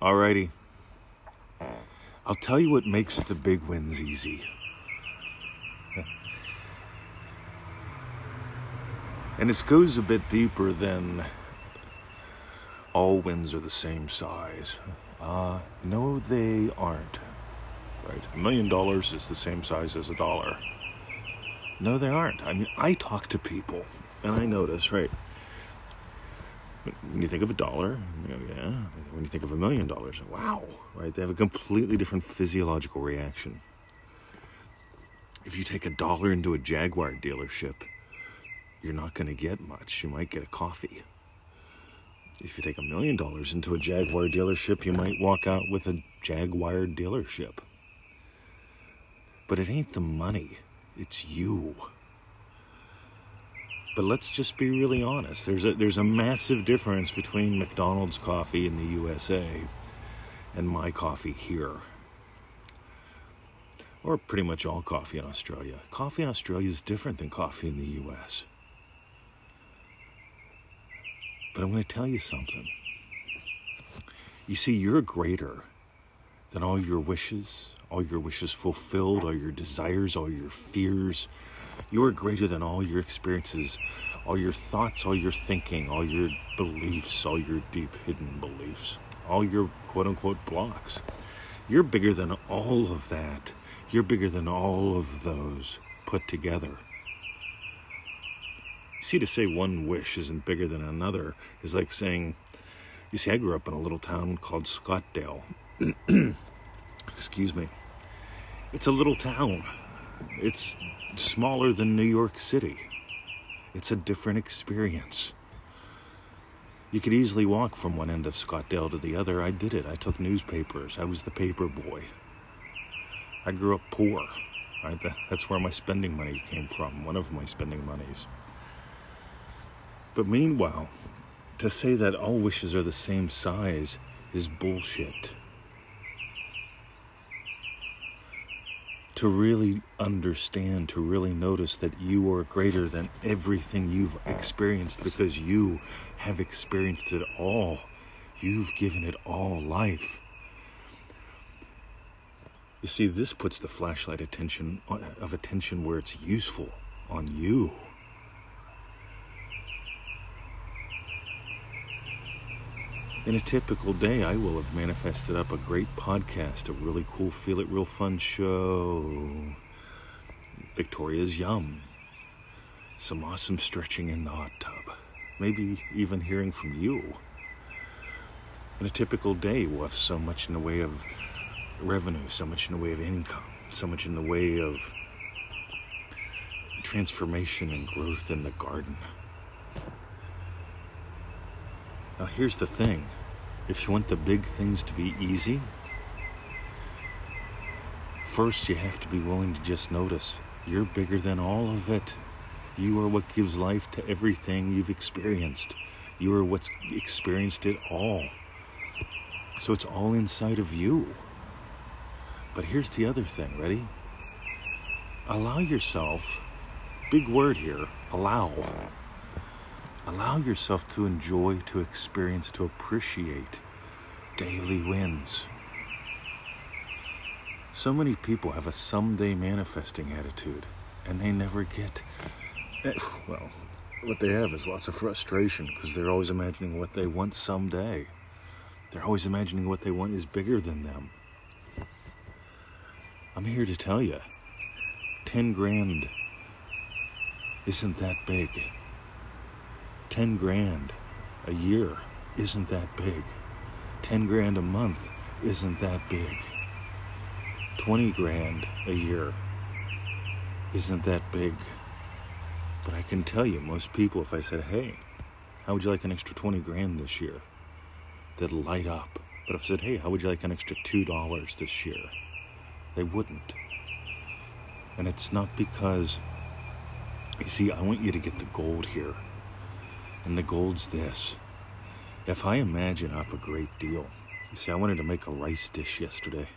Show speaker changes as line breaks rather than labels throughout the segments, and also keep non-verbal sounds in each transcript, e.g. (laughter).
Alrighty. I'll tell you what makes the big wins easy. (laughs) And this goes a bit deeper than all wins are the same size. Uh, no, they aren't. Right? A million dollars is the same size as a dollar. No, they aren't. I mean, I talk to people and I notice, right? When you think of a dollar, know, yeah. When you think of a million dollars, wow, right? They have a completely different physiological reaction. If you take a dollar into a Jaguar dealership, you're not going to get much. You might get a coffee. If you take a million dollars into a Jaguar dealership, you might walk out with a Jaguar dealership. But it ain't the money, it's you. But let's just be really honest. There's a there's a massive difference between McDonald's coffee in the USA and my coffee here. Or pretty much all coffee in Australia. Coffee in Australia is different than coffee in the US. But I'm going to tell you something. You see, you're greater than all your wishes, all your wishes fulfilled, all your desires, all your fears. You are greater than all your experiences, all your thoughts, all your thinking, all your beliefs, all your deep hidden beliefs, all your quote unquote blocks. You're bigger than all of that. You're bigger than all of those put together. See, to say one wish isn't bigger than another is like saying, you see, I grew up in a little town called Scottdale. (clears throat) Excuse me. It's a little town. It's smaller than New York City. It's a different experience. You could easily walk from one end of Scottdale to the other. I did it. I took newspapers. I was the paper boy. I grew up poor. Right? That's where my spending money came from, one of my spending monies. But meanwhile, to say that all wishes are the same size is bullshit. To really understand, to really notice that you are greater than everything you've experienced because you have experienced it all. You've given it all life. You see, this puts the flashlight attention uh, of attention where it's useful on you. In a typical day, I will have manifested up a great podcast, a really cool, feel it real fun show, Victoria's Yum, some awesome stretching in the hot tub, maybe even hearing from you. In a typical day, we'll have so much in the way of revenue, so much in the way of income, so much in the way of transformation and growth in the garden. Now, here's the thing if you want the big things to be easy, first you have to be willing to just notice you're bigger than all of it. You are what gives life to everything you've experienced. You are what's experienced it all. So it's all inside of you. But here's the other thing ready? Allow yourself, big word here, allow Allow yourself to enjoy, to experience, to appreciate daily wins. So many people have a someday manifesting attitude, and they never get. (sighs) Well, what they have is lots of frustration because they're always imagining what they want someday. They're always imagining what they want is bigger than them. I'm here to tell you 10 grand isn't that big. 10 grand a year isn't that big. 10 grand a month isn't that big. 20 grand a year isn't that big. But I can tell you, most people, if I said, hey, how would you like an extra 20 grand this year? They'd light up. But if I said, hey, how would you like an extra $2 this year? They wouldn't. And it's not because, you see, I want you to get the gold here. And the gold's this. If I imagine up a great deal, you see, I wanted to make a rice dish yesterday.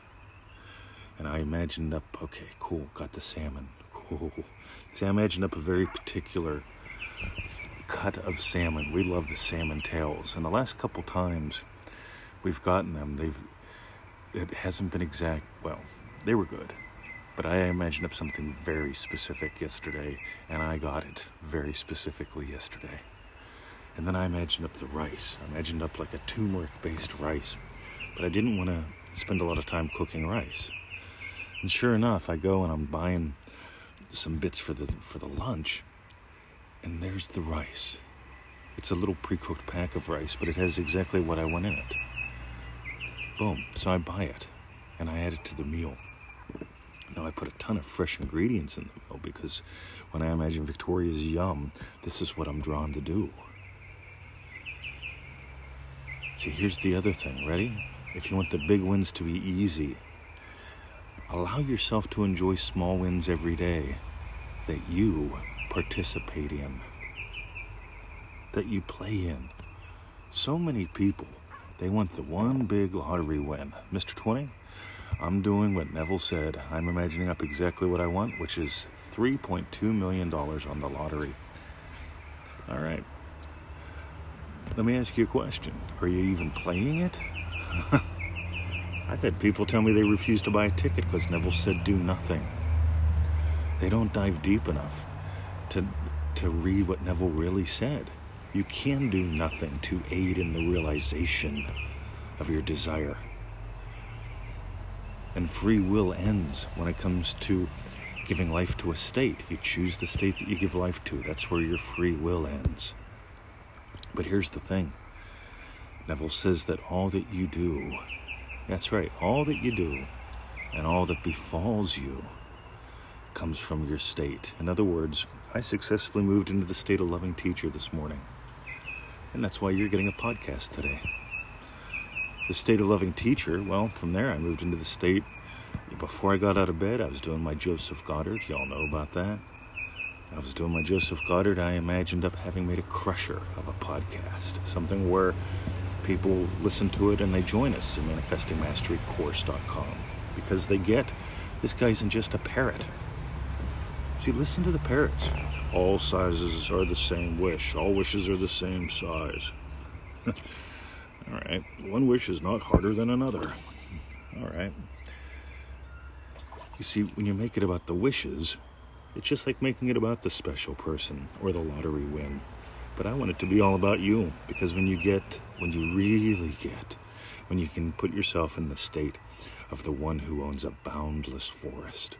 And I imagined up, okay, cool, got the salmon. (laughs) Cool. See, I imagined up a very particular cut of salmon. We love the salmon tails. And the last couple times we've gotten them. They've it hasn't been exact. Well, they were good, but I imagined up something very specific yesterday, and I got it very specifically yesterday. And then I imagined up the rice. I imagined up like a turmeric-based rice, but I didn't want to spend a lot of time cooking rice. And sure enough, I go and I'm buying some bits for the for the lunch, and there's the rice. It's a little pre-cooked pack of rice, but it has exactly what I want in it. Boom. So I buy it and I add it to the meal. Now I put a ton of fresh ingredients in the meal because when I imagine Victoria's yum, this is what I'm drawn to do. See, here's the other thing. Ready? If you want the big wins to be easy, allow yourself to enjoy small wins every day that you participate in, that you play in. So many people, they want the one big lottery win. Mr. 20, I'm doing what Neville said. I'm imagining up exactly what I want, which is $3.2 million on the lottery. All right. Let me ask you a question. Are you even playing it? (laughs) I've had people tell me they refuse to buy a ticket because Neville said do nothing. They don't dive deep enough to, to read what Neville really said. You can do nothing to aid in the realization of your desire. And free will ends when it comes to giving life to a state. You choose the state that you give life to. That's where your free will ends. But here's the thing Neville says that all that you do, that's right, all that you do and all that befalls you comes from your state. In other words, I successfully moved into the state of loving teacher this morning. And that's why you're getting a podcast today. The state of loving teacher, well, from there I moved into the state. Before I got out of bed, I was doing my Joseph Goddard. Y'all know about that. I was doing my Joseph Goddard, I imagined up having made a crusher of a podcast, something where people listen to it and they join us at manifestingmasterycourse.com because they get this guy isn't just a parrot. See, listen to the parrots. All sizes are the same wish, all wishes are the same size. (laughs) all right, one wish is not harder than another. All right. You see, when you make it about the wishes, it's just like making it about the special person or the lottery win. But I want it to be all about you because when you get, when you really get, when you can put yourself in the state of the one who owns a boundless forest,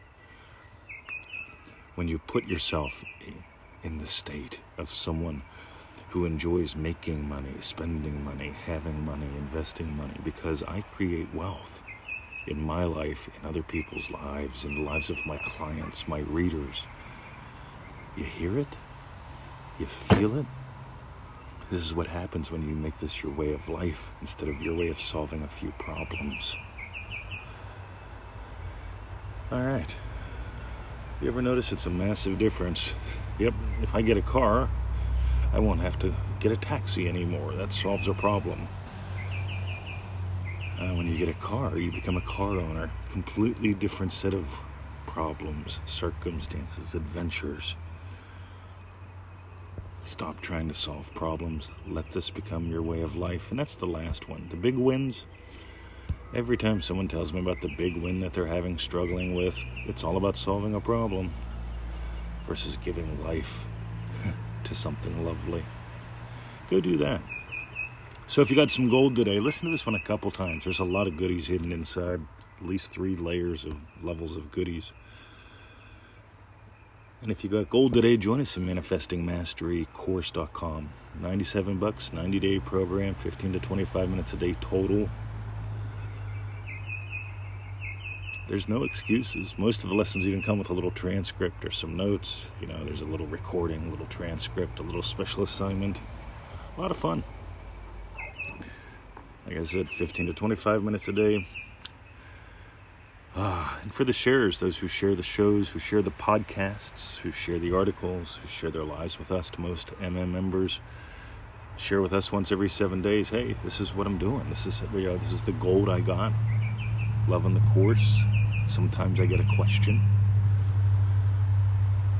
when you put yourself in the state of someone who enjoys making money, spending money, having money, investing money, because I create wealth in my life, in other people's lives, in the lives of my clients, my readers. You hear it? You feel it? This is what happens when you make this your way of life instead of your way of solving a few problems. All right. You ever notice it's a massive difference? Yep, if I get a car, I won't have to get a taxi anymore. That solves a problem. Uh, when you get a car, you become a car owner. Completely different set of problems, circumstances, adventures. Stop trying to solve problems. Let this become your way of life. And that's the last one. The big wins. Every time someone tells me about the big win that they're having, struggling with, it's all about solving a problem versus giving life (laughs) to something lovely. Go do that. So if you got some gold today, listen to this one a couple times. There's a lot of goodies hidden inside, at least three layers of levels of goodies. And if you got gold today, join us at manifestingmasterycourse.com. 97 bucks, 90 day program, 15 to 25 minutes a day total. There's no excuses. Most of the lessons even come with a little transcript or some notes. You know, there's a little recording, a little transcript, a little special assignment. A lot of fun. Like I said, 15 to 25 minutes a day. Ah, and for the sharers, those who share the shows, who share the podcasts, who share the articles, who share their lives with us to most MM members, share with us once every seven days. Hey, this is what I'm doing. This is you know, this is the gold I got. Loving the course. Sometimes I get a question.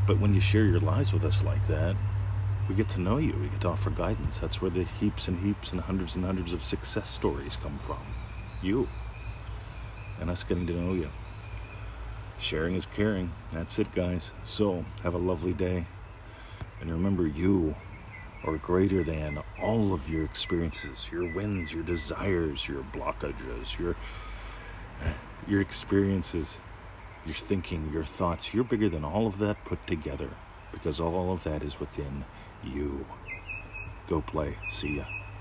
But when you share your lives with us like that, we get to know you. We get to offer guidance. That's where the heaps and heaps and hundreds and hundreds of success stories come from. You. And us getting to know you. Sharing is caring. That's it, guys. So, have a lovely day. And remember, you are greater than all of your experiences, your wins, your desires, your blockages, your your experiences, your thinking, your thoughts. You're bigger than all of that put together because all of that is within you. Go play. See ya.